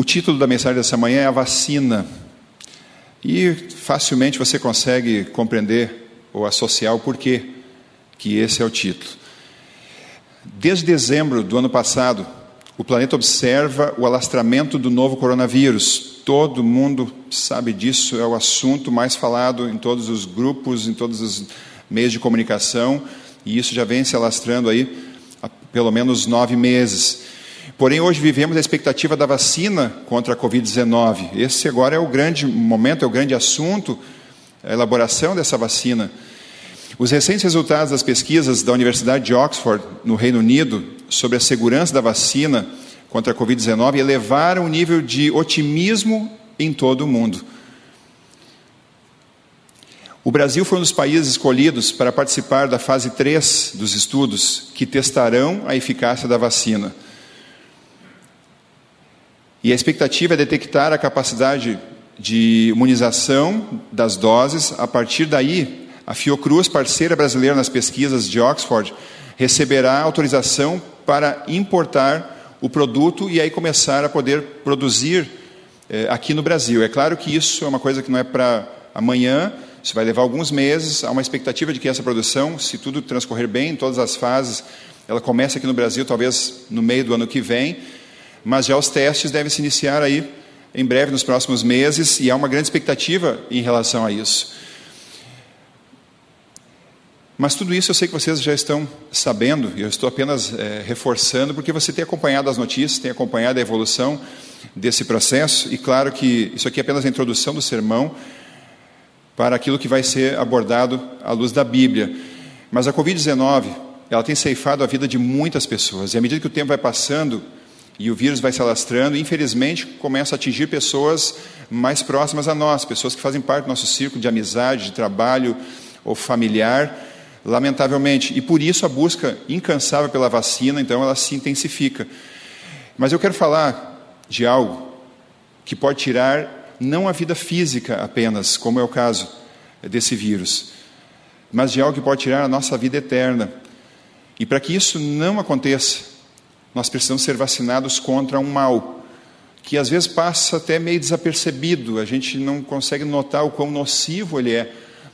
O título da mensagem dessa manhã é a vacina. E facilmente você consegue compreender ou associar o porquê que esse é o título. Desde dezembro do ano passado, o planeta observa o alastramento do novo coronavírus. Todo mundo sabe disso, é o assunto mais falado em todos os grupos, em todos os meios de comunicação, e isso já vem se alastrando aí há pelo menos nove meses. Porém, hoje vivemos a expectativa da vacina contra a Covid-19. Esse agora é o grande momento, é o grande assunto, a elaboração dessa vacina. Os recentes resultados das pesquisas da Universidade de Oxford, no Reino Unido, sobre a segurança da vacina contra a Covid-19 elevaram o nível de otimismo em todo o mundo. O Brasil foi um dos países escolhidos para participar da fase 3 dos estudos que testarão a eficácia da vacina. E a expectativa é detectar a capacidade de imunização das doses. A partir daí, a Fiocruz, parceira brasileira nas pesquisas de Oxford, receberá autorização para importar o produto e aí começar a poder produzir eh, aqui no Brasil. É claro que isso é uma coisa que não é para amanhã, isso vai levar alguns meses. Há uma expectativa de que essa produção, se tudo transcorrer bem em todas as fases, ela comece aqui no Brasil, talvez no meio do ano que vem mas já os testes devem se iniciar aí em breve, nos próximos meses, e há uma grande expectativa em relação a isso. Mas tudo isso eu sei que vocês já estão sabendo, e eu estou apenas é, reforçando, porque você tem acompanhado as notícias, tem acompanhado a evolução desse processo, e claro que isso aqui é apenas a introdução do sermão para aquilo que vai ser abordado à luz da Bíblia. Mas a Covid-19, ela tem ceifado a vida de muitas pessoas, e à medida que o tempo vai passando, e o vírus vai se alastrando e, infelizmente, começa a atingir pessoas mais próximas a nós, pessoas que fazem parte do nosso círculo de amizade, de trabalho ou familiar, lamentavelmente. E por isso a busca incansável pela vacina, então, ela se intensifica. Mas eu quero falar de algo que pode tirar não a vida física apenas, como é o caso desse vírus, mas de algo que pode tirar a nossa vida eterna. E para que isso não aconteça, nós precisamos ser vacinados contra um mal que às vezes passa até meio desapercebido, a gente não consegue notar o quão nocivo ele é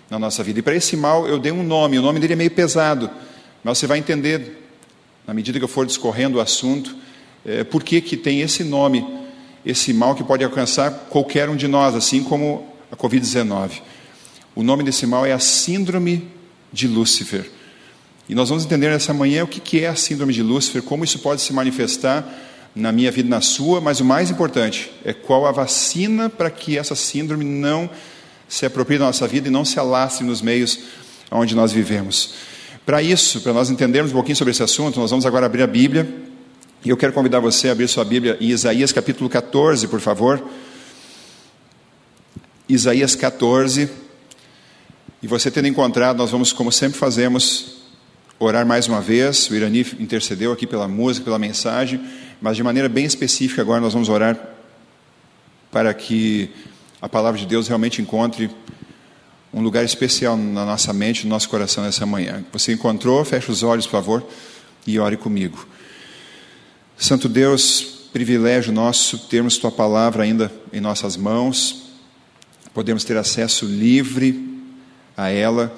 na nossa vida. E para esse mal eu dei um nome, o nome dele é meio pesado, mas você vai entender, na medida que eu for discorrendo o assunto, é, por que, que tem esse nome, esse mal que pode alcançar qualquer um de nós, assim como a Covid-19. O nome desse mal é a Síndrome de Lúcifer. E nós vamos entender nessa manhã o que é a síndrome de Lúcifer, como isso pode se manifestar na minha vida e na sua, mas o mais importante é qual a vacina para que essa síndrome não se aproprie da nossa vida e não se alastre nos meios onde nós vivemos. Para isso, para nós entendermos um pouquinho sobre esse assunto, nós vamos agora abrir a Bíblia. E eu quero convidar você a abrir sua Bíblia em Isaías capítulo 14, por favor. Isaías 14. E você tendo encontrado, nós vamos, como sempre fazemos, orar mais uma vez. O Irani intercedeu aqui pela música, pela mensagem, mas de maneira bem específica agora nós vamos orar para que a palavra de Deus realmente encontre um lugar especial na nossa mente, no nosso coração nessa manhã. Você encontrou? Feche os olhos, por favor, e ore comigo. Santo Deus, privilégio nosso termos tua palavra ainda em nossas mãos, podemos ter acesso livre a ela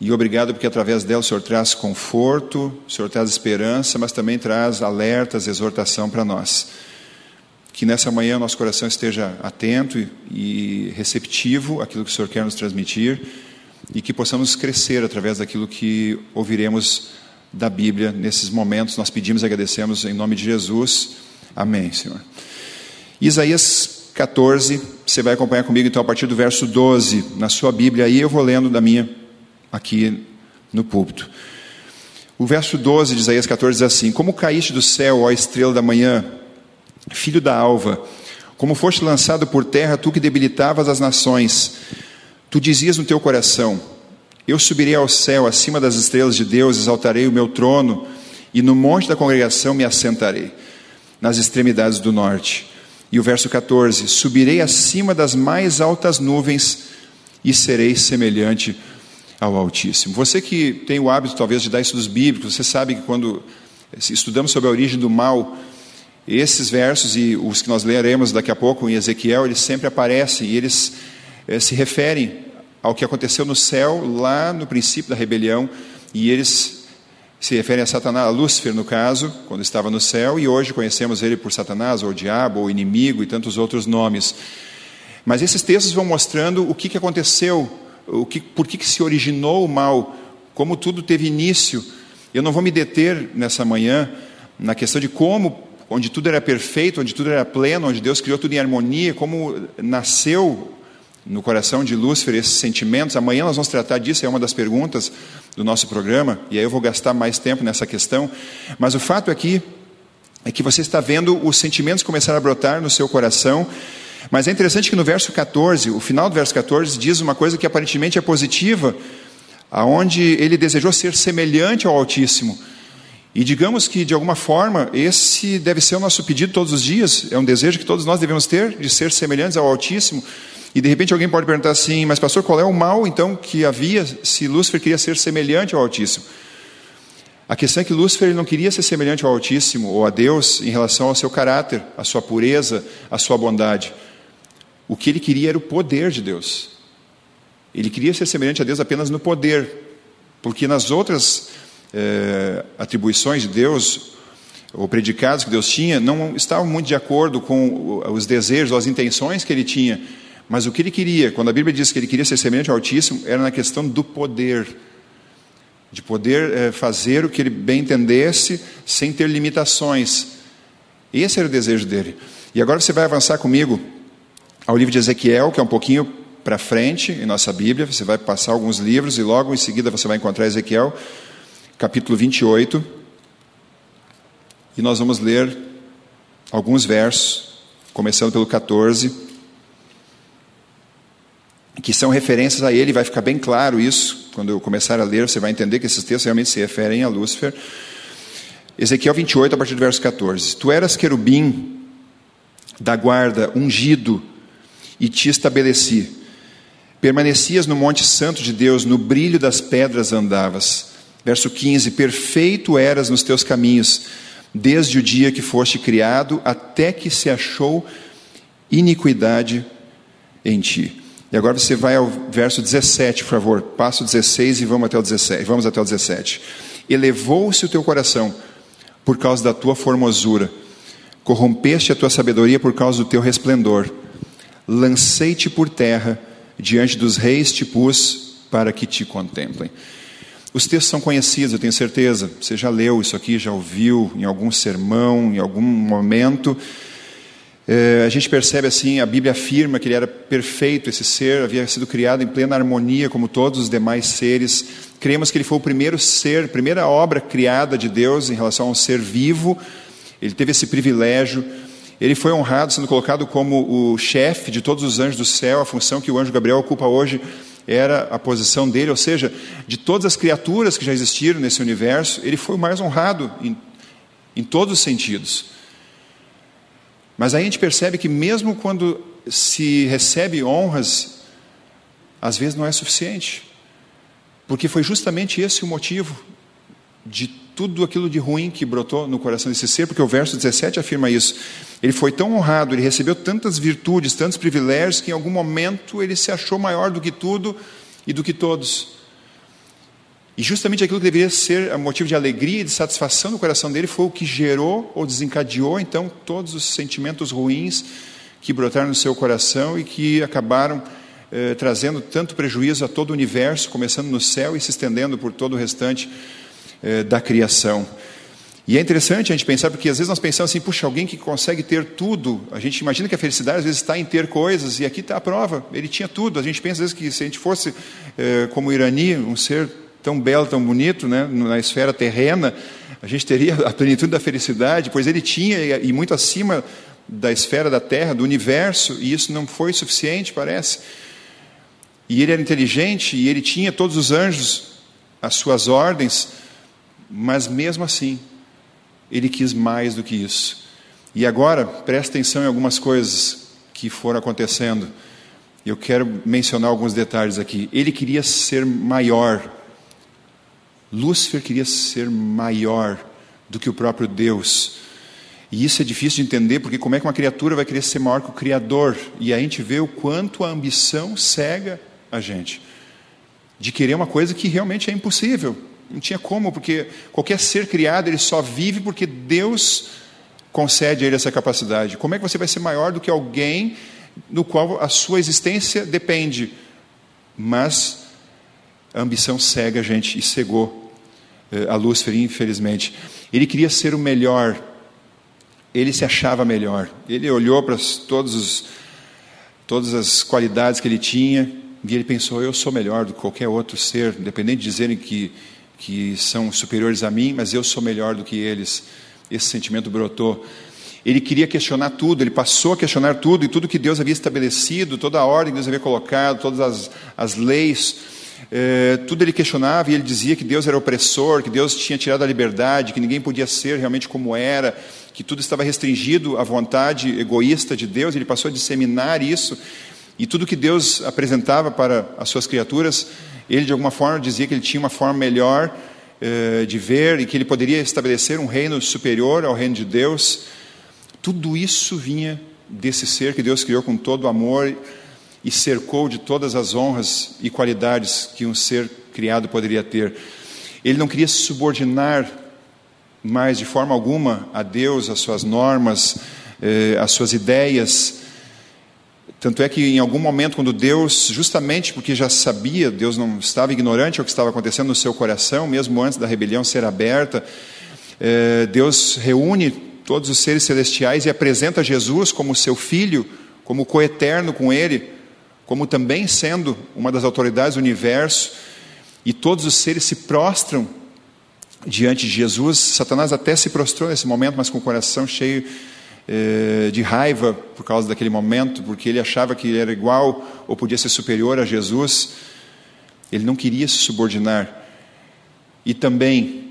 e obrigado porque através dela o Senhor traz conforto, o Senhor traz esperança, mas também traz alertas, exortação para nós. Que nessa manhã nosso coração esteja atento e receptivo àquilo que o Senhor quer nos transmitir e que possamos crescer através daquilo que ouviremos da Bíblia nesses momentos. Nós pedimos e agradecemos em nome de Jesus. Amém, Senhor. Isaías 14, você vai acompanhar comigo então a partir do verso 12 na sua Bíblia, aí eu vou lendo da minha aqui no púlpito. O verso 12 de Isaías 14 diz assim: Como caíste do céu, ó estrela da manhã, filho da alva, como foste lançado por terra, tu que debilitavas as nações, tu dizias no teu coração: Eu subirei ao céu, acima das estrelas de Deus, exaltarei o meu trono, e no monte da congregação me assentarei, nas extremidades do norte. E o verso 14: Subirei acima das mais altas nuvens, e serei semelhante ao Altíssimo. Você que tem o hábito, talvez, de dar estudos bíblicos, você sabe que quando estudamos sobre a origem do mal, esses versos e os que nós leremos daqui a pouco em Ezequiel, eles sempre aparecem e eles é, se referem ao que aconteceu no céu lá no princípio da rebelião e eles se referem a Satanás, a Lúcifer no caso, quando estava no céu, e hoje conhecemos ele por Satanás, ou diabo, ou inimigo e tantos outros nomes. Mas esses textos vão mostrando o que aconteceu, o que, por que, que se originou o mal, como tudo teve início. Eu não vou me deter nessa manhã na questão de como, onde tudo era perfeito, onde tudo era pleno, onde Deus criou tudo em harmonia, como nasceu no coração de Lúcifer esses sentimentos. Amanhã nós vamos tratar disso, é uma das perguntas do nosso programa, e aí eu vou gastar mais tempo nessa questão. Mas o fato aqui é que você está vendo os sentimentos começar a brotar no seu coração. Mas é interessante que no verso 14, o final do verso 14 diz uma coisa que aparentemente é positiva, aonde ele desejou ser semelhante ao Altíssimo. E digamos que, de alguma forma, esse deve ser o nosso pedido todos os dias, é um desejo que todos nós devemos ter, de ser semelhantes ao Altíssimo. E de repente alguém pode perguntar assim, mas pastor, qual é o mal então que havia se Lúcifer queria ser semelhante ao Altíssimo? A questão é que Lúcifer não queria ser semelhante ao Altíssimo ou a Deus em relação ao seu caráter, à sua pureza, à sua bondade. O que ele queria era o poder de Deus. Ele queria ser semelhante a Deus apenas no poder, porque nas outras eh, atribuições de Deus, ou predicados que Deus tinha, não estavam muito de acordo com os desejos, as intenções que ele tinha. Mas o que ele queria, quando a Bíblia diz que ele queria ser semelhante ao Altíssimo, era na questão do poder. De poder é, fazer o que ele bem entendesse, sem ter limitações. Esse era o desejo dele. E agora você vai avançar comigo ao livro de Ezequiel, que é um pouquinho para frente em nossa Bíblia. Você vai passar alguns livros e logo em seguida você vai encontrar Ezequiel, capítulo 28. E nós vamos ler alguns versos, começando pelo 14 que são referências a ele, vai ficar bem claro isso, quando eu começar a ler, você vai entender que esses textos realmente se referem a Lúcifer. Ezequiel 28, a partir do verso 14: Tu eras querubim da guarda, ungido, e te estabeleci. Permanecias no monte santo de Deus, no brilho das pedras andavas. Verso 15: Perfeito eras nos teus caminhos, desde o dia que foste criado, até que se achou iniquidade em ti. E agora você vai ao verso 17, por favor. Passa o 16 e vamos até o 17. Vamos até o 17. Elevou-se o teu coração por causa da tua formosura. Corrompeste a tua sabedoria por causa do teu resplendor. Lancei-te por terra, diante dos reis te pus para que te contemplem. Os textos são conhecidos, eu tenho certeza. Você já leu isso aqui, já ouviu em algum sermão, em algum momento. É, a gente percebe assim, a Bíblia afirma que ele era perfeito, esse ser havia sido criado em plena harmonia como todos os demais seres. Cremos que ele foi o primeiro ser, primeira obra criada de Deus em relação a um ser vivo. Ele teve esse privilégio. Ele foi honrado sendo colocado como o chefe de todos os anjos do céu. A função que o anjo Gabriel ocupa hoje era a posição dele, ou seja, de todas as criaturas que já existiram nesse universo, ele foi o mais honrado em, em todos os sentidos. Mas aí a gente percebe que, mesmo quando se recebe honras, às vezes não é suficiente. Porque foi justamente esse o motivo de tudo aquilo de ruim que brotou no coração desse ser, porque o verso 17 afirma isso. Ele foi tão honrado, ele recebeu tantas virtudes, tantos privilégios, que em algum momento ele se achou maior do que tudo e do que todos. E justamente aquilo que deveria ser motivo de alegria e de satisfação no coração dele foi o que gerou ou desencadeou então todos os sentimentos ruins que brotaram no seu coração e que acabaram eh, trazendo tanto prejuízo a todo o universo, começando no céu e se estendendo por todo o restante eh, da criação. E é interessante a gente pensar, porque às vezes nós pensamos assim, puxa, alguém que consegue ter tudo, a gente imagina que a felicidade às vezes está em ter coisas, e aqui está a prova, ele tinha tudo. A gente pensa às vezes que se a gente fosse eh, como o Irani, um ser tão belo, tão bonito, né, na esfera terrena, a gente teria a plenitude da felicidade, pois ele tinha, e muito acima da esfera da terra, do universo, e isso não foi suficiente, parece. E ele era inteligente, e ele tinha todos os anjos às suas ordens, mas mesmo assim, ele quis mais do que isso. E agora, preste atenção em algumas coisas que foram acontecendo. Eu quero mencionar alguns detalhes aqui. Ele queria ser maior Lúcifer queria ser maior do que o próprio Deus. E isso é difícil de entender, porque como é que uma criatura vai querer ser maior que o Criador? E a gente vê o quanto a ambição cega a gente. De querer uma coisa que realmente é impossível. Não tinha como, porque qualquer ser criado, ele só vive porque Deus concede a ele essa capacidade. Como é que você vai ser maior do que alguém no qual a sua existência depende? Mas a ambição cega a gente e cegou eh, a Lúcifer, infelizmente. Ele queria ser o melhor, ele se achava melhor. Ele olhou para todos todas as qualidades que ele tinha e ele pensou: eu sou melhor do que qualquer outro ser, independente de dizerem que, que são superiores a mim, mas eu sou melhor do que eles. Esse sentimento brotou. Ele queria questionar tudo, ele passou a questionar tudo, e tudo que Deus havia estabelecido, toda a ordem que Deus havia colocado, todas as, as leis, eh, tudo ele questionava e ele dizia que Deus era opressor, que Deus tinha tirado a liberdade, que ninguém podia ser realmente como era, que tudo estava restringido à vontade egoísta de Deus, ele passou a disseminar isso, e tudo que Deus apresentava para as suas criaturas, ele de alguma forma dizia que ele tinha uma forma melhor eh, de ver e que ele poderia estabelecer um reino superior ao reino de Deus. Tudo isso vinha desse ser que Deus criou com todo amor e cercou de todas as honras e qualidades que um ser criado poderia ter. Ele não queria se subordinar mais de forma alguma a Deus, as suas normas, eh, as suas ideias. Tanto é que em algum momento, quando Deus, justamente porque já sabia, Deus não estava ignorante ao que estava acontecendo no seu coração, mesmo antes da rebelião ser aberta, eh, Deus reúne todos os seres celestiais e apresenta Jesus como seu filho, como coeterno com ele, como também sendo uma das autoridades do universo, e todos os seres se prostram diante de Jesus. Satanás até se prostrou nesse momento, mas com o coração cheio de raiva por causa daquele momento, porque ele achava que ele era igual ou podia ser superior a Jesus. Ele não queria se subordinar. E também,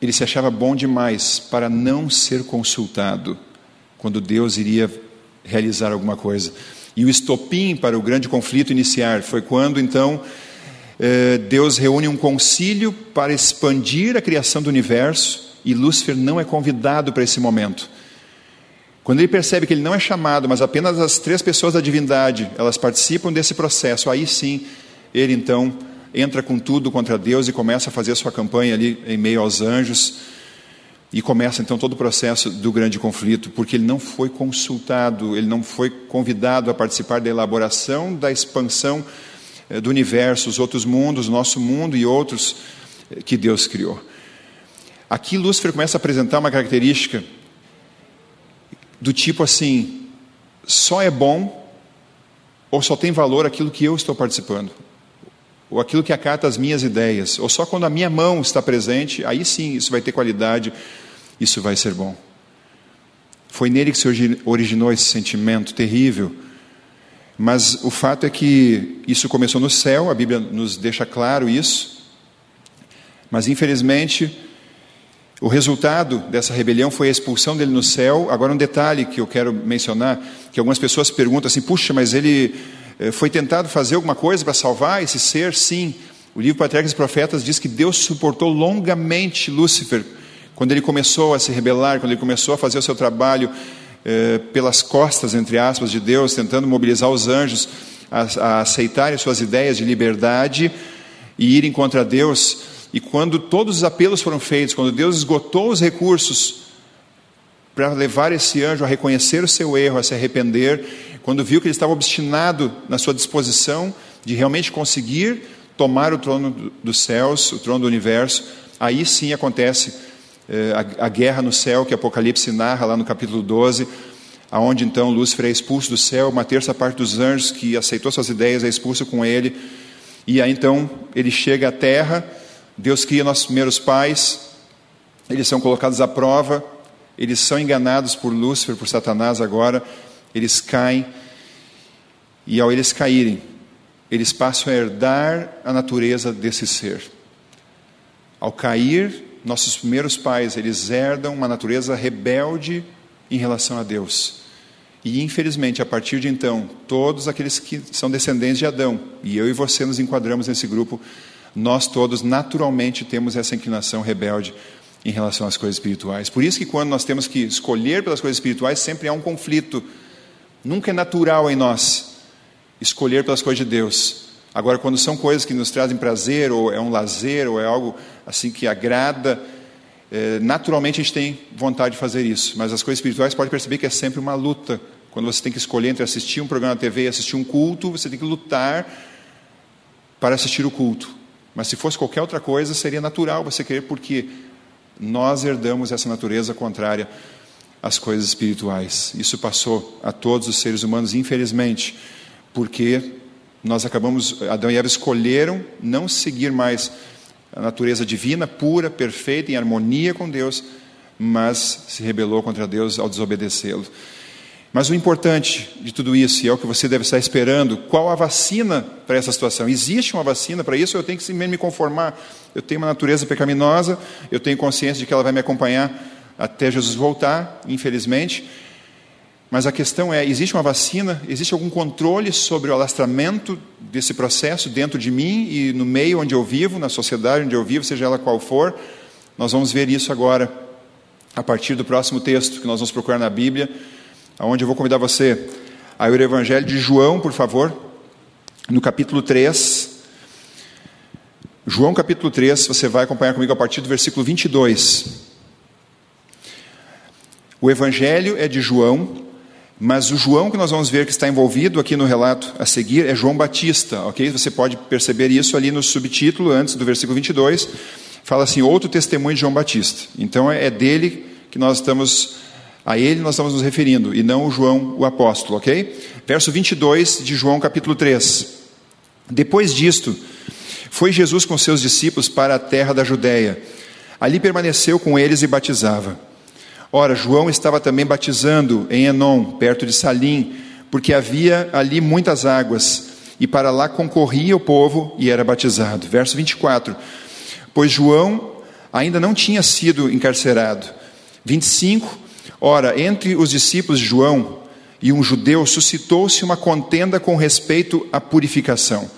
ele se achava bom demais para não ser consultado quando Deus iria realizar alguma coisa. E o estopim para o grande conflito iniciar foi quando, então, eh, Deus reúne um concílio para expandir a criação do universo e Lúcifer não é convidado para esse momento. Quando ele percebe que ele não é chamado, mas apenas as três pessoas da divindade, elas participam desse processo, aí sim, ele então entra com tudo contra Deus e começa a fazer sua campanha ali em meio aos anjos. E começa então todo o processo do grande conflito, porque ele não foi consultado, ele não foi convidado a participar da elaboração, da expansão eh, do universo, os outros mundos, nosso mundo e outros eh, que Deus criou. Aqui Lúcifer começa a apresentar uma característica do tipo assim: só é bom ou só tem valor aquilo que eu estou participando, ou aquilo que acata as minhas ideias, ou só quando a minha mão está presente, aí sim isso vai ter qualidade, isso vai ser bom. Foi nele que se originou esse sentimento terrível. Mas o fato é que isso começou no céu, a Bíblia nos deixa claro isso. Mas infelizmente, o resultado dessa rebelião foi a expulsão dele no céu. Agora, um detalhe que eu quero mencionar: que algumas pessoas perguntam assim, puxa, mas ele eh, foi tentado fazer alguma coisa para salvar esse ser? Sim. O livro Patriarcas e Profetas diz que Deus suportou longamente Lúcifer quando ele começou a se rebelar, quando ele começou a fazer o seu trabalho eh, pelas costas, entre aspas, de Deus, tentando mobilizar os anjos a, a aceitarem suas ideias de liberdade e irem contra Deus. E quando todos os apelos foram feitos, quando Deus esgotou os recursos para levar esse anjo a reconhecer o seu erro, a se arrepender, quando viu que ele estava obstinado na sua disposição de realmente conseguir tomar o trono dos céus, o trono do universo, aí sim acontece eh, a, guerra no céu que Apocalipse narra lá no capítulo 12, aonde então Lúcifer é expulso do céu, uma terça parte dos anjos que aceitou suas ideias é expulso com ele, e aí então ele chega à terra Deus cria nossos primeiros pais, eles são colocados à prova, eles são enganados por Lúcifer, por Satanás agora, eles caem, e ao eles caírem, eles passam a herdar a natureza desse ser. Ao cair, nossos primeiros pais, eles herdam uma natureza rebelde em relação a Deus. E infelizmente, a partir de então, todos aqueles que são descendentes de Adão, e eu e você nos enquadramos nesse grupo, nós todos naturalmente temos essa inclinação rebelde em relação às coisas espirituais. Por isso que quando nós temos que escolher pelas coisas espirituais, sempre há um conflito. Nunca é natural em nós escolher pelas coisas de Deus. Agora, quando são coisas que nos trazem prazer, ou é um lazer, ou é algo assim que agrada, é, naturalmente a gente tem vontade de fazer isso. Mas as coisas espirituais pode perceber que é sempre uma luta. Quando você tem que escolher entre assistir um programa na TV e assistir um culto, você tem que lutar para assistir o culto. Mas se fosse qualquer outra coisa, seria natural você querer, porque nós herdamos essa natureza contrária às coisas espirituais. Isso passou a todos os seres humanos, infelizmente, porque nós acabamos, Adão e Eva escolheram não seguir mais a natureza divina, pura, perfeita, em harmonia com Deus, mas se rebelou contra Deus ao desobedecê-lo. Mas o importante de tudo isso, e é o que você deve estar esperando, qual a vacina para essa situação? Existe uma vacina para isso? Eu tenho que me conformar. Eu tenho uma natureza pecaminosa, eu tenho consciência de que ela vai me acompanhar até Jesus voltar, infelizmente. Mas a questão é: existe uma vacina? Existe algum controle sobre o alastramento desse processo dentro de mim e no meio onde eu vivo, na sociedade onde eu vivo, seja ela qual for? Nós vamos ver isso agora, a partir do próximo texto que nós vamos procurar na Bíblia aonde eu vou convidar você a ler o Evangelho de João, por favor, no capítulo 3. João capítulo 3, você vai acompanhar comigo a partir do versículo 22. O Evangelho é de João, mas o João que nós vamos ver que está envolvido aqui no relato a seguir é João Batista, ok? Você pode perceber isso ali no subtítulo, antes do versículo 22. Fala assim: outro testemunho de João Batista. Então é dele que nós estamos a ele nós estamos nos referindo, e não o João, o apóstolo, ok? Verso 22 de João, capítulo 3. Depois disto, foi Jesus com seus discípulos para a terra da Judéia. Ali permaneceu com eles e batizava. Ora, João estava também batizando em Enom, perto de Salim, porque havia ali muitas águas, e para lá concorria o povo e era batizado. Verso 24. Pois João ainda não tinha sido encarcerado. 25. Ora, entre os discípulos de João e um judeu suscitou-se uma contenda com respeito à purificação.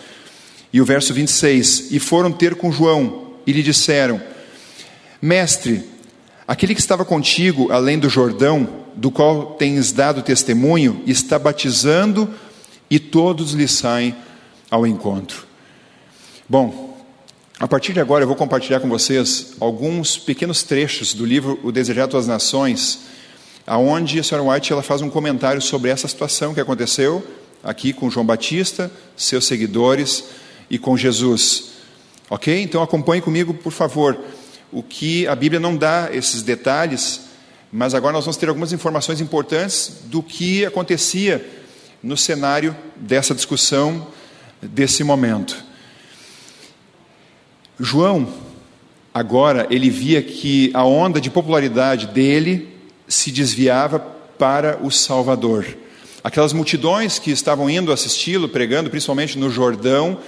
E o verso 26: E foram ter com João e lhe disseram: Mestre, aquele que estava contigo além do Jordão, do qual tens dado testemunho, está batizando e todos lhe saem ao encontro. Bom, a partir de agora eu vou compartilhar com vocês alguns pequenos trechos do livro O Desejado das Nações aonde a senhora White ela faz um comentário sobre essa situação que aconteceu aqui com João Batista, seus seguidores e com Jesus. Ok? Então acompanhe comigo, por favor. O que a Bíblia não dá esses detalhes, mas agora nós vamos ter algumas informações importantes do que acontecia no cenário dessa discussão, desse momento. João, agora, ele via que a onda de popularidade dele se desviava para o Salvador. Aquelas multidões que estavam indo assisti-lo pregando, principalmente no Jordão,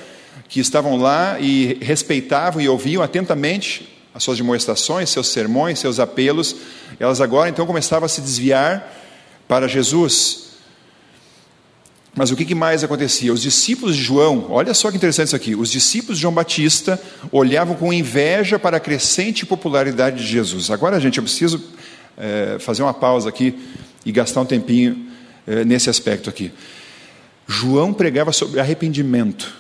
que estavam lá e respeitavam e ouviam atentamente as suas demonstrações, seus sermões, seus apelos, elas agora então começavam a se desviar para Jesus. Mas o que mais acontecia? Os discípulos de João, olha só que interessante isso aqui, os discípulos de João Batista olhavam com inveja para a crescente popularidade de Jesus. Agora, gente, eu preciso é, fazer uma pausa aqui e gastar um tempinho é, nesse aspecto aqui. João pregava sobre arrependimento.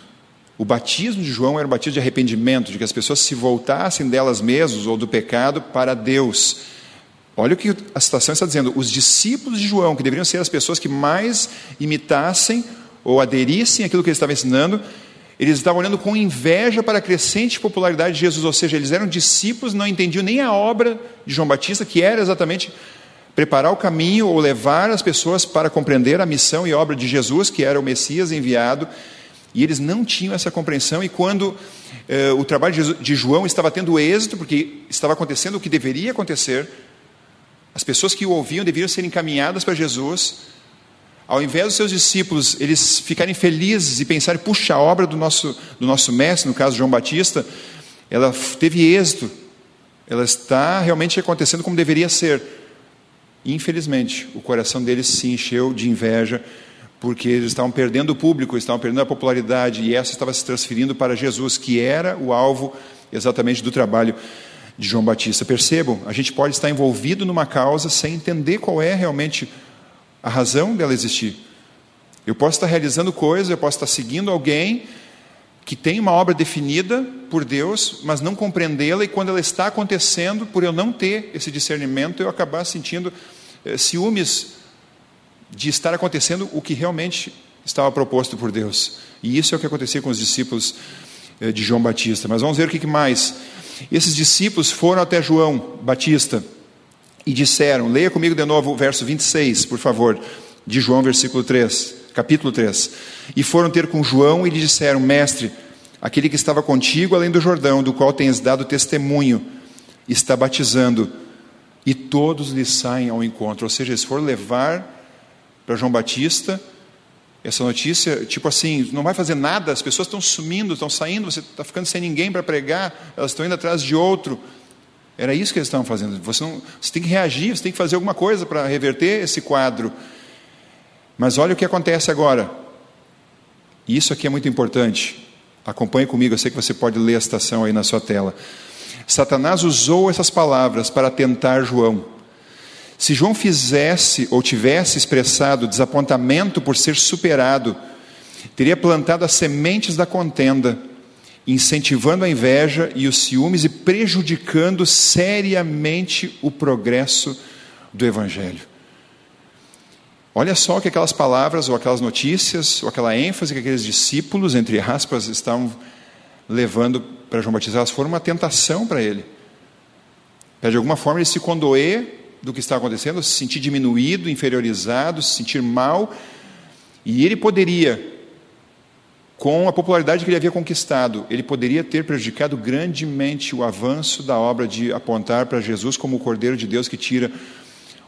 O batismo de João era um batismo de arrependimento, de que as pessoas se voltassem delas mesmas ou do pecado para Deus. Olha o que a situação está dizendo. Os discípulos de João, que deveriam ser as pessoas que mais imitassem ou aderissem àquilo que ele estava ensinando, eles estavam olhando com inveja para a crescente popularidade de Jesus, ou seja, eles eram discípulos, não entendiam nem a obra de João Batista, que era exatamente preparar o caminho ou levar as pessoas para compreender a missão e obra de Jesus, que era o Messias enviado, e eles não tinham essa compreensão, e quando eh, o trabalho de João estava tendo êxito, porque estava acontecendo o que deveria acontecer, as pessoas que o ouviam deveriam ser encaminhadas para Jesus, ao invés dos seus discípulos eles ficarem felizes e pensarem, puxa, a obra do nosso, do nosso mestre, no caso João Batista, ela teve êxito, ela está realmente acontecendo como deveria ser. Infelizmente, o coração deles se encheu de inveja, porque eles estavam perdendo o público, estavam perdendo a popularidade, e essa estava se transferindo para Jesus, que era o alvo exatamente do trabalho de João Batista. Percebam, a gente pode estar envolvido numa causa sem entender qual é realmente a razão dela existir. Eu posso estar realizando coisas, eu posso estar seguindo alguém que tem uma obra definida por Deus, mas não compreendê-la, e quando ela está acontecendo, por eu não ter esse discernimento, eu acabar sentindo eh, ciúmes de estar acontecendo o que realmente estava proposto por Deus. E isso é o que acontecia com os discípulos eh, de João Batista. Mas vamos ver o que mais. Esses discípulos foram até João Batista e disseram, leia comigo de novo o verso 26, por favor, de João, versículo 3, capítulo 3. E foram ter com João e lhe disseram: Mestre, aquele que estava contigo além do Jordão, do qual tens dado testemunho, está batizando, e todos lhe saem ao encontro. Ou seja, eles foram levar para João Batista essa notícia, tipo assim, não vai fazer nada, as pessoas estão sumindo, estão saindo, você está ficando sem ninguém para pregar, elas estão indo atrás de outro. Era isso que eles estavam fazendo. Você, não, você tem que reagir, você tem que fazer alguma coisa para reverter esse quadro. Mas olha o que acontece agora. E isso aqui é muito importante. Acompanhe comigo, eu sei que você pode ler a citação aí na sua tela. Satanás usou essas palavras para tentar João. Se João fizesse ou tivesse expressado desapontamento por ser superado, teria plantado as sementes da contenda, incentivando a inveja e os ciúmes e prejudicando seriamente o progresso do Evangelho. Olha só que aquelas palavras, ou aquelas notícias, ou aquela ênfase que aqueles discípulos, entre aspas, estavam levando para João Batista, elas foram uma tentação para ele. Para de alguma forma ele se condoer do que está acontecendo, se sentir diminuído, inferiorizado, se sentir mal. E ele poderia, com a popularidade que ele havia conquistado, ele poderia ter prejudicado grandemente o avanço da obra de apontar para Jesus como o Cordeiro de Deus que tira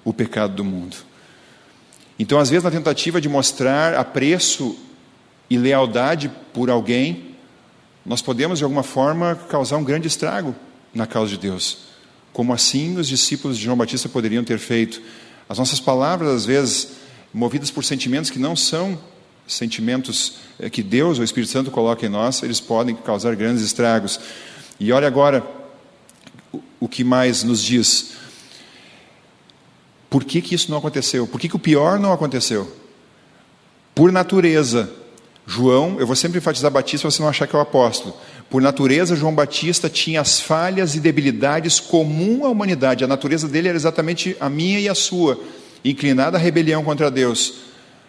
o pecado do mundo. Então, às vezes, na tentativa de mostrar apreço e lealdade por alguém, nós podemos, de alguma forma, causar um grande estrago na causa de Deus como assim os discípulos de João Batista poderiam ter feito. As nossas palavras, às vezes, movidas por sentimentos que não são sentimentos eh, que Deus ou o Espírito Santo coloca em nós, eles podem causar grandes estragos. E olha agora o que mais nos diz. Por que, que isso não aconteceu? Por que, que o pior não aconteceu? Por natureza, João, eu vou sempre enfatizar Batista para você não achar que é o apóstolo. Por natureza, João Batista tinha as falhas e debilidades comum à humanidade. A natureza dele era exatamente a minha e a sua, inclinada à rebelião contra Deus,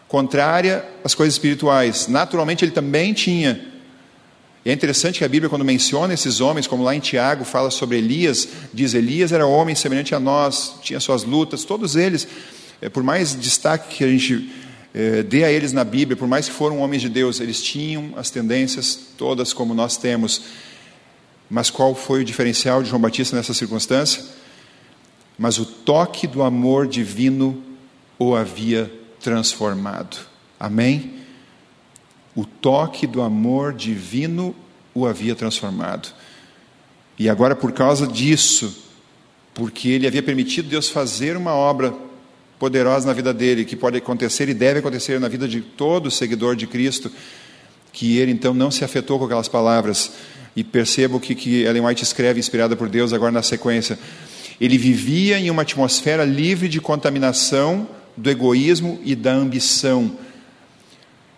contrária às coisas espirituais. Naturalmente, ele também tinha. E é interessante que a Bíblia, quando menciona esses homens, como lá em Tiago fala sobre Elias, diz: Elias era homem semelhante a nós, tinha suas lutas, todos eles, é, por mais destaque que a gente é, dê a eles na Bíblia, por mais que foram homens de Deus, eles tinham as tendências todas como nós temos. Mas qual foi o diferencial de João Batista nessa circunstância? Mas o toque do amor divino o havia transformado. Amém? O toque do amor divino o havia transformado. E agora, por causa disso, porque ele havia permitido Deus fazer uma obra poderosa na vida dele, que pode acontecer e deve acontecer na vida de todo seguidor de Cristo, que ele então não se afetou com aquelas palavras. E perceba o que, que Ellen White escreve, inspirada por Deus, agora na sequência. Ele vivia em uma atmosfera livre de contaminação do egoísmo e da ambição.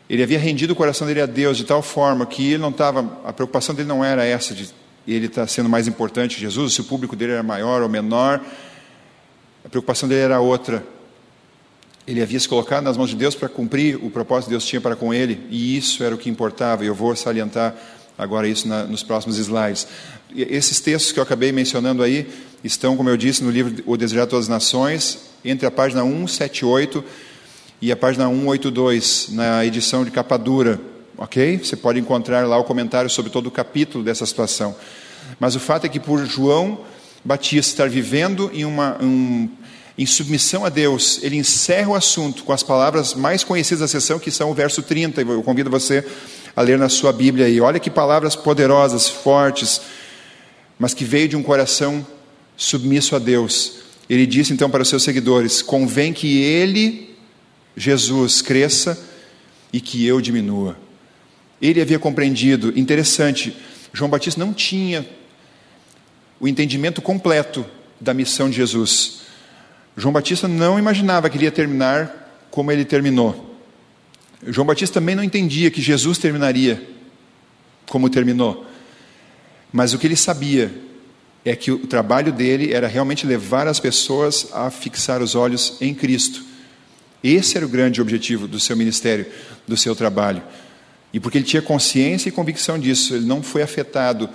Ele havia rendido o coração dele a Deus de tal forma que ele não estava, a preocupação dele não era essa de ele estar sendo mais importante que Jesus, se o público dele era maior ou menor. A preocupação dele era outra ele havia se colocado nas mãos de Deus para cumprir o propósito que Deus tinha para com ele, e isso era o que importava, e eu vou salientar agora isso na, nos próximos slides. E esses textos que eu acabei mencionando aí estão, como eu disse, no livro O Desejar Todas as Nações, entre a página 178 e a página 182, na edição de capa dura, ok? Você pode encontrar lá o comentário sobre todo o capítulo dessa situação. Mas o fato é que por João Batista estar vivendo em uma, um em submissão a Deus, ele encerra o assunto com as palavras mais conhecidas da sessão, que são o verso 30. Eu convido você a ler na sua Bíblia aí. Olha que palavras poderosas, fortes, mas que veio de um coração submisso a Deus. Ele disse então para os seus seguidores: convém que ele, Jesus, cresça e que eu diminua. Ele havia compreendido, interessante, João Batista não tinha o entendimento completo da missão de Jesus. João Batista não imaginava que ele ia terminar como ele terminou. João Batista também não entendia que Jesus terminaria como terminou. Mas o que ele sabia é que o trabalho dele era realmente levar as pessoas a fixar os olhos em Cristo. Esse era o grande objetivo do seu ministério, do seu trabalho. E porque ele tinha consciência e convicção disso, ele não foi afetado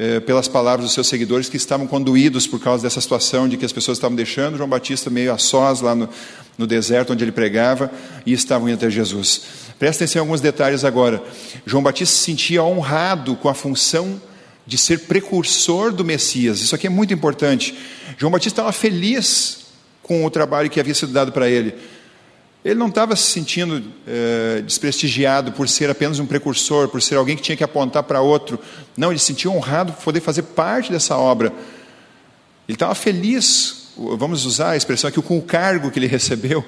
eh, pelas palavras dos seus seguidores que estavam conduídos por causa dessa situação de que as pessoas estavam deixando João Batista meio a sós lá no, no deserto onde ele pregava e estavam indo até Jesus. Presta atenção em alguns detalhes agora. João Batista se sentia honrado com a função de ser precursor do Messias. Isso aqui é muito importante. João Batista estava feliz com o trabalho que havia sido dado para ele. Ele não estava se sentindo é, desprestigiado por ser apenas um precursor, por ser alguém que tinha que apontar para outro. Não, ele se sentia honrado por poder fazer parte dessa obra. Ele estava feliz, vamos usar a expressão aqui, com o cargo que ele recebeu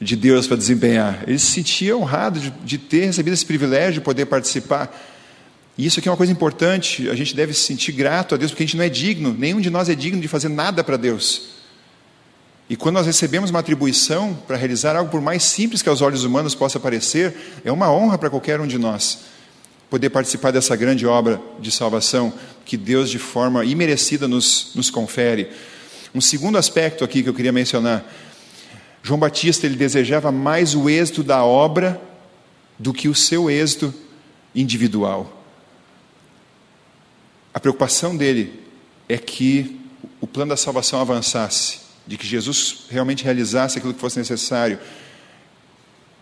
de Deus para desempenhar. Ele se sentia honrado de, de ter recebido esse privilégio de poder participar. E isso aqui é uma coisa importante, a gente deve se sentir grato a Deus, porque a gente não é digno, nenhum de nós é digno de fazer nada para Deus. E quando nós recebemos uma atribuição para realizar algo por mais simples que aos olhos humanos possa parecer, é uma honra para qualquer um de nós poder participar dessa grande obra de salvação que Deus, de forma imerecida, nos, nos confere. Um segundo aspecto aqui que eu queria mencionar: João Batista ele desejava mais o êxito da obra do que o seu êxito individual. A preocupação dele é que o plano da salvação avançasse de que Jesus realmente realizasse aquilo que fosse necessário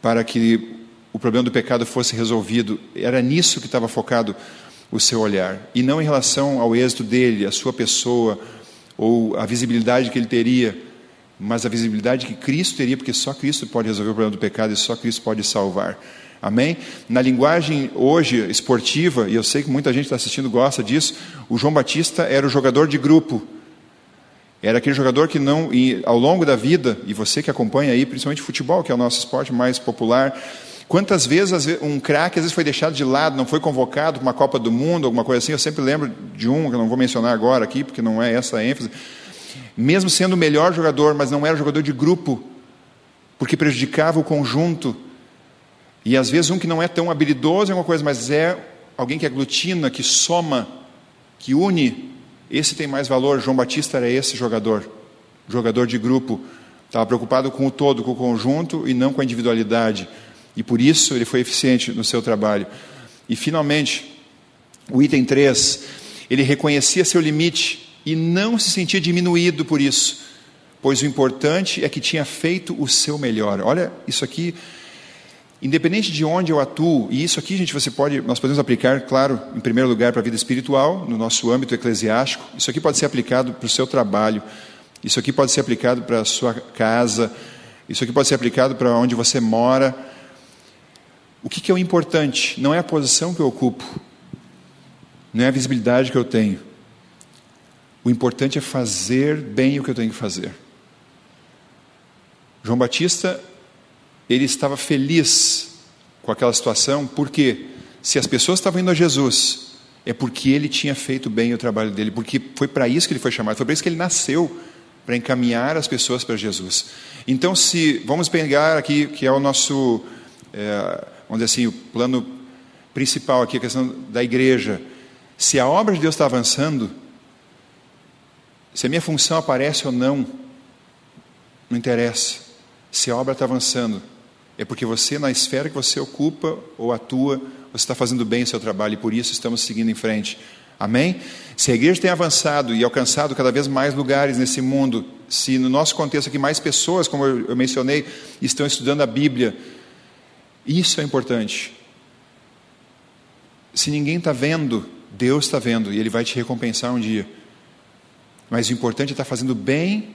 para que o problema do pecado fosse resolvido. Era nisso que estava focado o seu olhar, e não em relação ao êxito dele, a sua pessoa, ou a visibilidade que ele teria, mas a visibilidade que Cristo teria, porque só Cristo pode resolver o problema do pecado e só Cristo pode salvar. Amém? Na linguagem hoje esportiva, e eu sei que muita gente está assistindo gosta disso, o João Batista era o jogador de grupo. Era aquele jogador que não, ao longo da vida, e você que acompanha aí, principalmente futebol, que é o nosso esporte mais popular, quantas vezes um craque às vezes foi deixado de lado, não foi convocado para uma Copa do Mundo, alguma coisa assim. Eu sempre lembro de um, que eu não vou mencionar agora aqui, porque não é essa a ênfase. Mesmo sendo o melhor jogador, mas não era jogador de grupo, porque prejudicava o conjunto. E às vezes um que não é tão habilidoso em alguma coisa, mas é alguém que aglutina, que soma, que une esse tem mais valor. João Batista era esse jogador, jogador de grupo. Estava preocupado com o todo, com o conjunto e não com a individualidade. E por isso ele foi eficiente no seu trabalho. E finalmente, o item 3, ele reconhecia seu limite e não se sentia diminuído por isso, pois o importante é que tinha feito o seu melhor. Olha, isso aqui Independente de onde eu atuo, e isso aqui, gente, você pode, nós podemos aplicar, claro, em primeiro lugar para a vida espiritual, no nosso âmbito eclesiástico. Isso aqui pode ser aplicado para o seu trabalho. Isso aqui pode ser aplicado para a sua casa. Isso aqui pode ser aplicado para onde você mora. O que, que é o importante? Não é a posição que eu ocupo, não é a visibilidade que eu tenho. O importante é fazer bem o que eu tenho que fazer. João Batista ele estava feliz com aquela situação, porque se as pessoas estavam indo a Jesus, é porque ele tinha feito bem o trabalho dele, porque foi para isso que ele foi chamado, foi para isso que ele nasceu, para encaminhar as pessoas para Jesus. Então, se vamos pegar aqui, que é o nosso, é, vamos dizer assim, o plano principal aqui, a questão da igreja, se a obra de Deus está avançando, se a minha função aparece ou não, não interessa. Se a obra está avançando, é porque você, na esfera que você ocupa ou atua, você está fazendo bem o seu trabalho e por isso estamos seguindo em frente. Amém? Se a igreja tem avançado e alcançado cada vez mais lugares nesse mundo, se no nosso contexto aqui mais pessoas, como eu mencionei, estão estudando a Bíblia, isso é importante. Se ninguém está vendo, Deus está vendo e Ele vai te recompensar um dia. Mas o importante é estar fazendo bem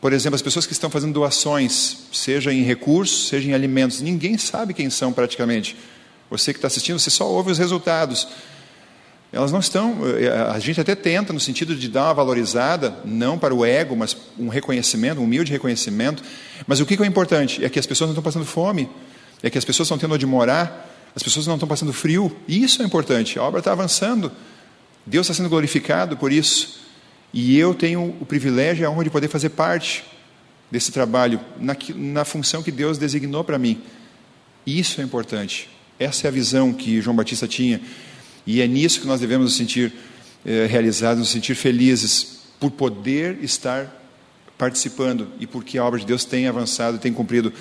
por exemplo, as pessoas que estão fazendo doações, seja em recursos, seja em alimentos, ninguém sabe quem são praticamente. Você que está assistindo, você só ouve os resultados. Elas não estão. Eh, a gente até tenta, no sentido de dar uma valorizada, não para o ego, mas um reconhecimento, um humilde reconhecimento. Mas o que é importante? É que as pessoas não estão passando fome, é que as pessoas estão tendo onde morar, as pessoas não estão passando frio. Isso é importante. A obra está avançando. Deus está sendo glorificado por isso. E eu tenho o privilégio e a honra de poder fazer parte desse trabalho na, na função que Deus designou para mim. Isso é importante. Essa é a visão que João Batista tinha. E é nisso que nós devemos nos sentir eh, realizados, nos sentir felizes por poder estar participando e porque a obra de Deus tem avançado tem cumprido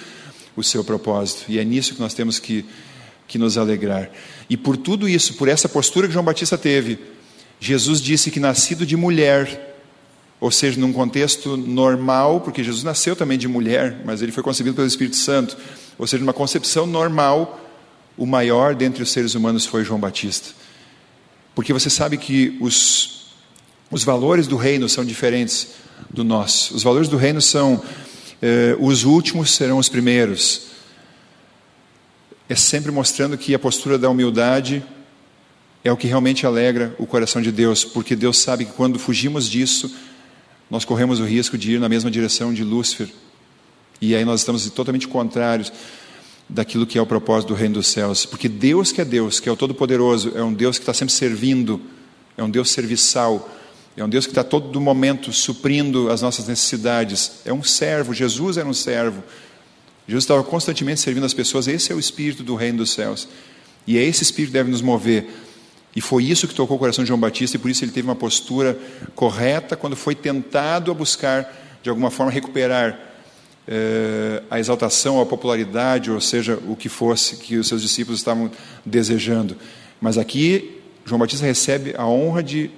o seu propósito. E é nisso que nós temos que, que nos alegrar. E por tudo isso, por essa postura que João Batista teve, Jesus disse que nascido de mulher, ou seja, num contexto normal, porque Jesus nasceu também de mulher, mas ele foi concebido pelo Espírito Santo, ou seja, numa concepção normal, o maior dentre os seres humanos foi João Batista. Porque você sabe que os, os valores do reino são diferentes do nosso. Os valores do reino são eh, os últimos serão os primeiros. É sempre mostrando que a postura da humildade é o que realmente alegra o coração de Deus, porque Deus sabe que quando fugimos disso, nós corremos o risco de ir na mesma direção de Lúcifer. E aí nós estamos totalmente contrários daquilo que é o propósito do reino dos céus. Porque Deus que é Deus, que é o Todo-Poderoso, é um Deus que está sempre servindo, é um Deus serviçal, é um Deus que está todo momento suprindo as nossas necessidades. É um servo, Jesus era um servo. Jesus estava constantemente servindo as pessoas. Esse é o espírito do reino dos céus. E é esse espírito que deve nos mover. E foi isso que tocou o coração de João Batista, e por isso ele teve uma postura correta quando foi tentado a buscar, de alguma forma, recuperar eh, a exaltação, a popularidade, ou seja, o que fosse que os seus discípulos estavam desejando. Mas aqui, João Batista recebe a honra de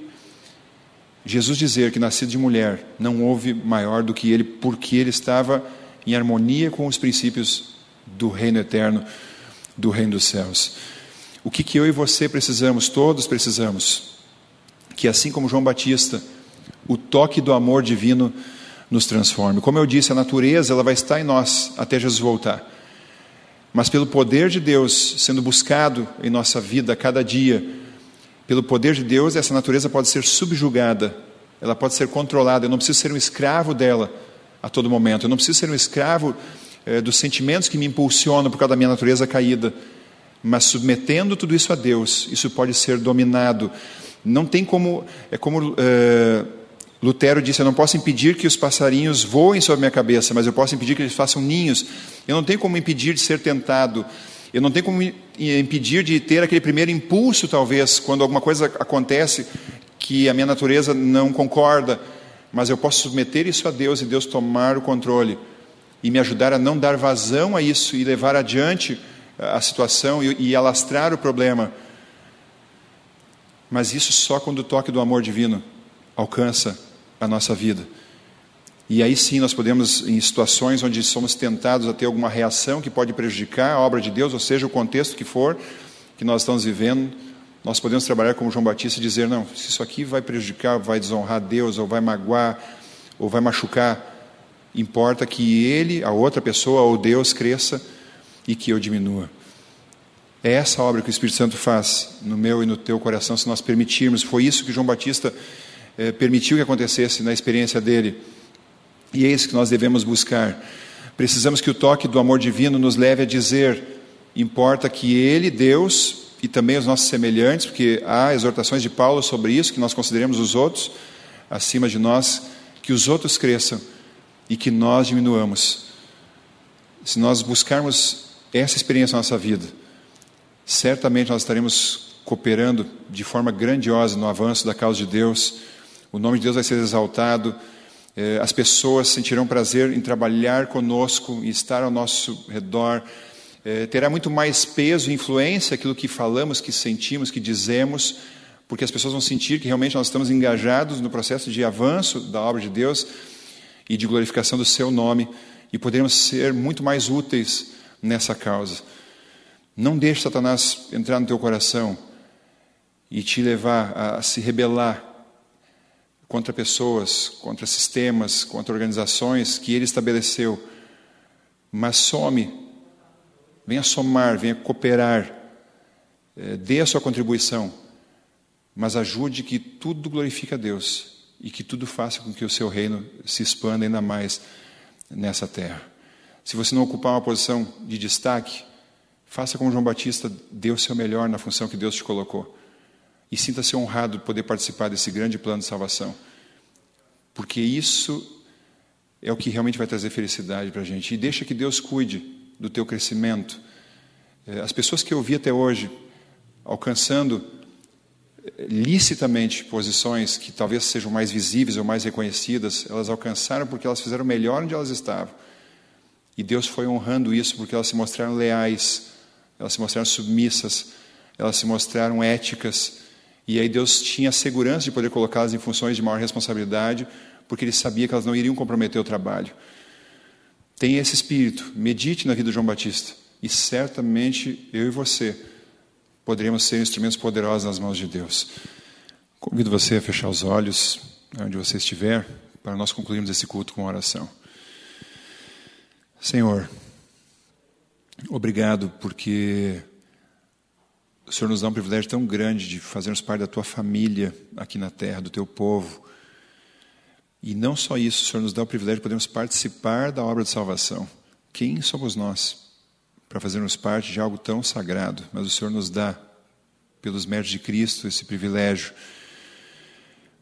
Jesus dizer que nascido de mulher não houve maior do que ele, porque ele estava em harmonia com os princípios do reino eterno, do reino dos céus. O que, que eu e você precisamos, todos precisamos, que assim como João Batista, o toque do amor divino nos transforme. Como eu disse, a natureza ela vai estar em nós até Jesus voltar. Mas pelo poder de Deus sendo buscado em nossa vida cada dia, pelo poder de Deus, essa natureza pode ser subjugada, ela pode ser controlada. Eu não preciso ser um escravo dela a todo momento. Eu não preciso ser um escravo eh, dos sentimentos que me impulsionam por causa da minha natureza caída. Mas submetendo tudo isso a Deus, isso pode ser dominado. Não tem como. É como eh, Lutero disse: Eu não posso impedir que os passarinhos voem sobre minha cabeça, mas eu posso impedir que eles façam ninhos. Eu não tenho como impedir de ser tentado. Eu não tenho como impedir de ter aquele primeiro impulso, talvez, quando alguma coisa acontece que a minha natureza não concorda, mas eu posso submeter isso a Deus e Deus tomar o controle e me ajudar a não dar vazão a isso e levar adiante a situação e, e alastrar o problema. Mas isso só quando o toque do amor divino alcança a nossa vida. E aí sim nós podemos, em situações onde somos tentados a ter alguma reação que pode prejudicar a obra de Deus, ou seja, o contexto que for que nós estamos vivendo, nós podemos trabalhar como João Batista e dizer: não, se isso aqui vai prejudicar, vai desonrar Deus, ou vai magoar, ou vai machucar, importa que ele, a outra pessoa, ou Deus cresça e que eu diminua. É essa obra que o Espírito Santo faz no meu e no teu coração, se nós permitirmos. Foi isso que João Batista eh, permitiu que acontecesse na experiência dele. E é isso que nós devemos buscar. Precisamos que o toque do amor divino nos leve a dizer: importa que Ele, Deus, e também os nossos semelhantes, porque há exortações de Paulo sobre isso, que nós consideremos os outros acima de nós, que os outros cresçam e que nós diminuamos. Se nós buscarmos essa experiência na nossa vida, certamente nós estaremos cooperando de forma grandiosa no avanço da causa de Deus. O nome de Deus vai ser exaltado é, as pessoas sentirão prazer em trabalhar conosco, em estar ao nosso redor. É, terá muito mais peso e influência aquilo que falamos, que sentimos, que dizemos, porque as pessoas vão sentir que realmente nós estamos engajados no processo de avanço da obra de Deus e de glorificação do seu nome e poderemos ser muito mais úteis nessa causa. Não deixe Satanás entrar no teu coração e te levar a se rebelar contra pessoas, contra sistemas, contra organizações que ele estabeleceu. Mas some, venha somar, venha cooperar, é, dê a sua contribuição, mas ajude que tudo glorifique a Deus e que tudo faça com que o seu reino se expanda ainda mais nessa terra. Se você não ocupar uma posição de destaque, faça como João Batista, dê o seu melhor na função que Deus te colocou e sinta-se honrado de poder participar desse grande plano de salvação. porque isso é o que realmente vai trazer felicidade para a gente. E deixa que Deus cuide do teu crescimento. É, as pessoas que eu vi até hoje alcançando é, licitamente posições que talvez sejam mais visíveis ou mais reconhecidas, elas alcançaram porque elas fizeram melhor onde elas estavam. E Deus foi honrando isso porque elas se mostraram leais, elas se mostraram submissas, elas se mostraram éticas. E aí Deus tinha a segurança de poder colocá-las em funções de maior responsabilidade, porque Ele sabia que elas não iriam comprometer o trabalho. Tenha esse espírito, medite na vida de João Batista, e certamente eu e você poderemos ser instrumentos poderosos nas mãos de Deus. Convido você a fechar os olhos, onde você estiver, para nós concluirmos esse culto com oração. Senhor, obrigado porque o Senhor nos dá um privilégio tão grande de fazermos parte da tua família aqui na terra, do teu povo. E não só isso, o Senhor nos dá o privilégio de podermos participar da obra de salvação. Quem somos nós para fazermos parte de algo tão sagrado? Mas o Senhor nos dá, pelos méritos de Cristo, esse privilégio.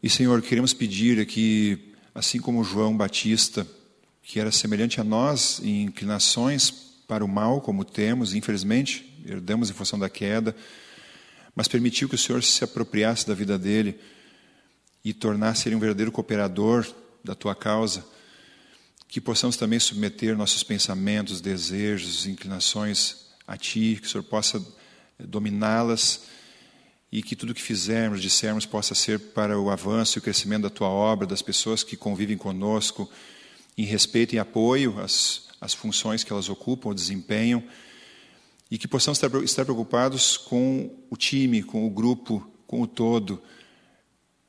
E, Senhor, queremos pedir aqui, assim como João Batista, que era semelhante a nós em inclinações para o mal, como temos, infelizmente, herdamos em função da queda, mas permitiu que o Senhor se apropriasse da vida dele e tornasse ele um verdadeiro cooperador da tua causa, que possamos também submeter nossos pensamentos, desejos, inclinações a ti, que o Senhor possa dominá-las e que tudo que fizermos, dissermos, possa ser para o avanço e o crescimento da tua obra, das pessoas que convivem conosco, em respeito e apoio às, às funções que elas ocupam, desempenham e que possamos estar preocupados com o time, com o grupo, com o todo,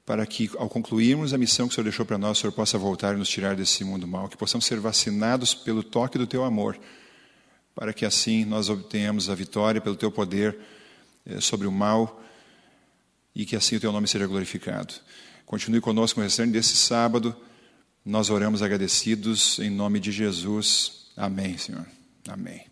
para que, ao concluirmos a missão que o Senhor deixou para nós, o Senhor possa voltar e nos tirar desse mundo mal, que possamos ser vacinados pelo toque do Teu amor, para que assim nós obtenhamos a vitória pelo Teu poder eh, sobre o mal e que assim o Teu nome seja glorificado. Continue conosco no restante desse sábado. Nós oramos agradecidos em nome de Jesus. Amém, Senhor. Amém.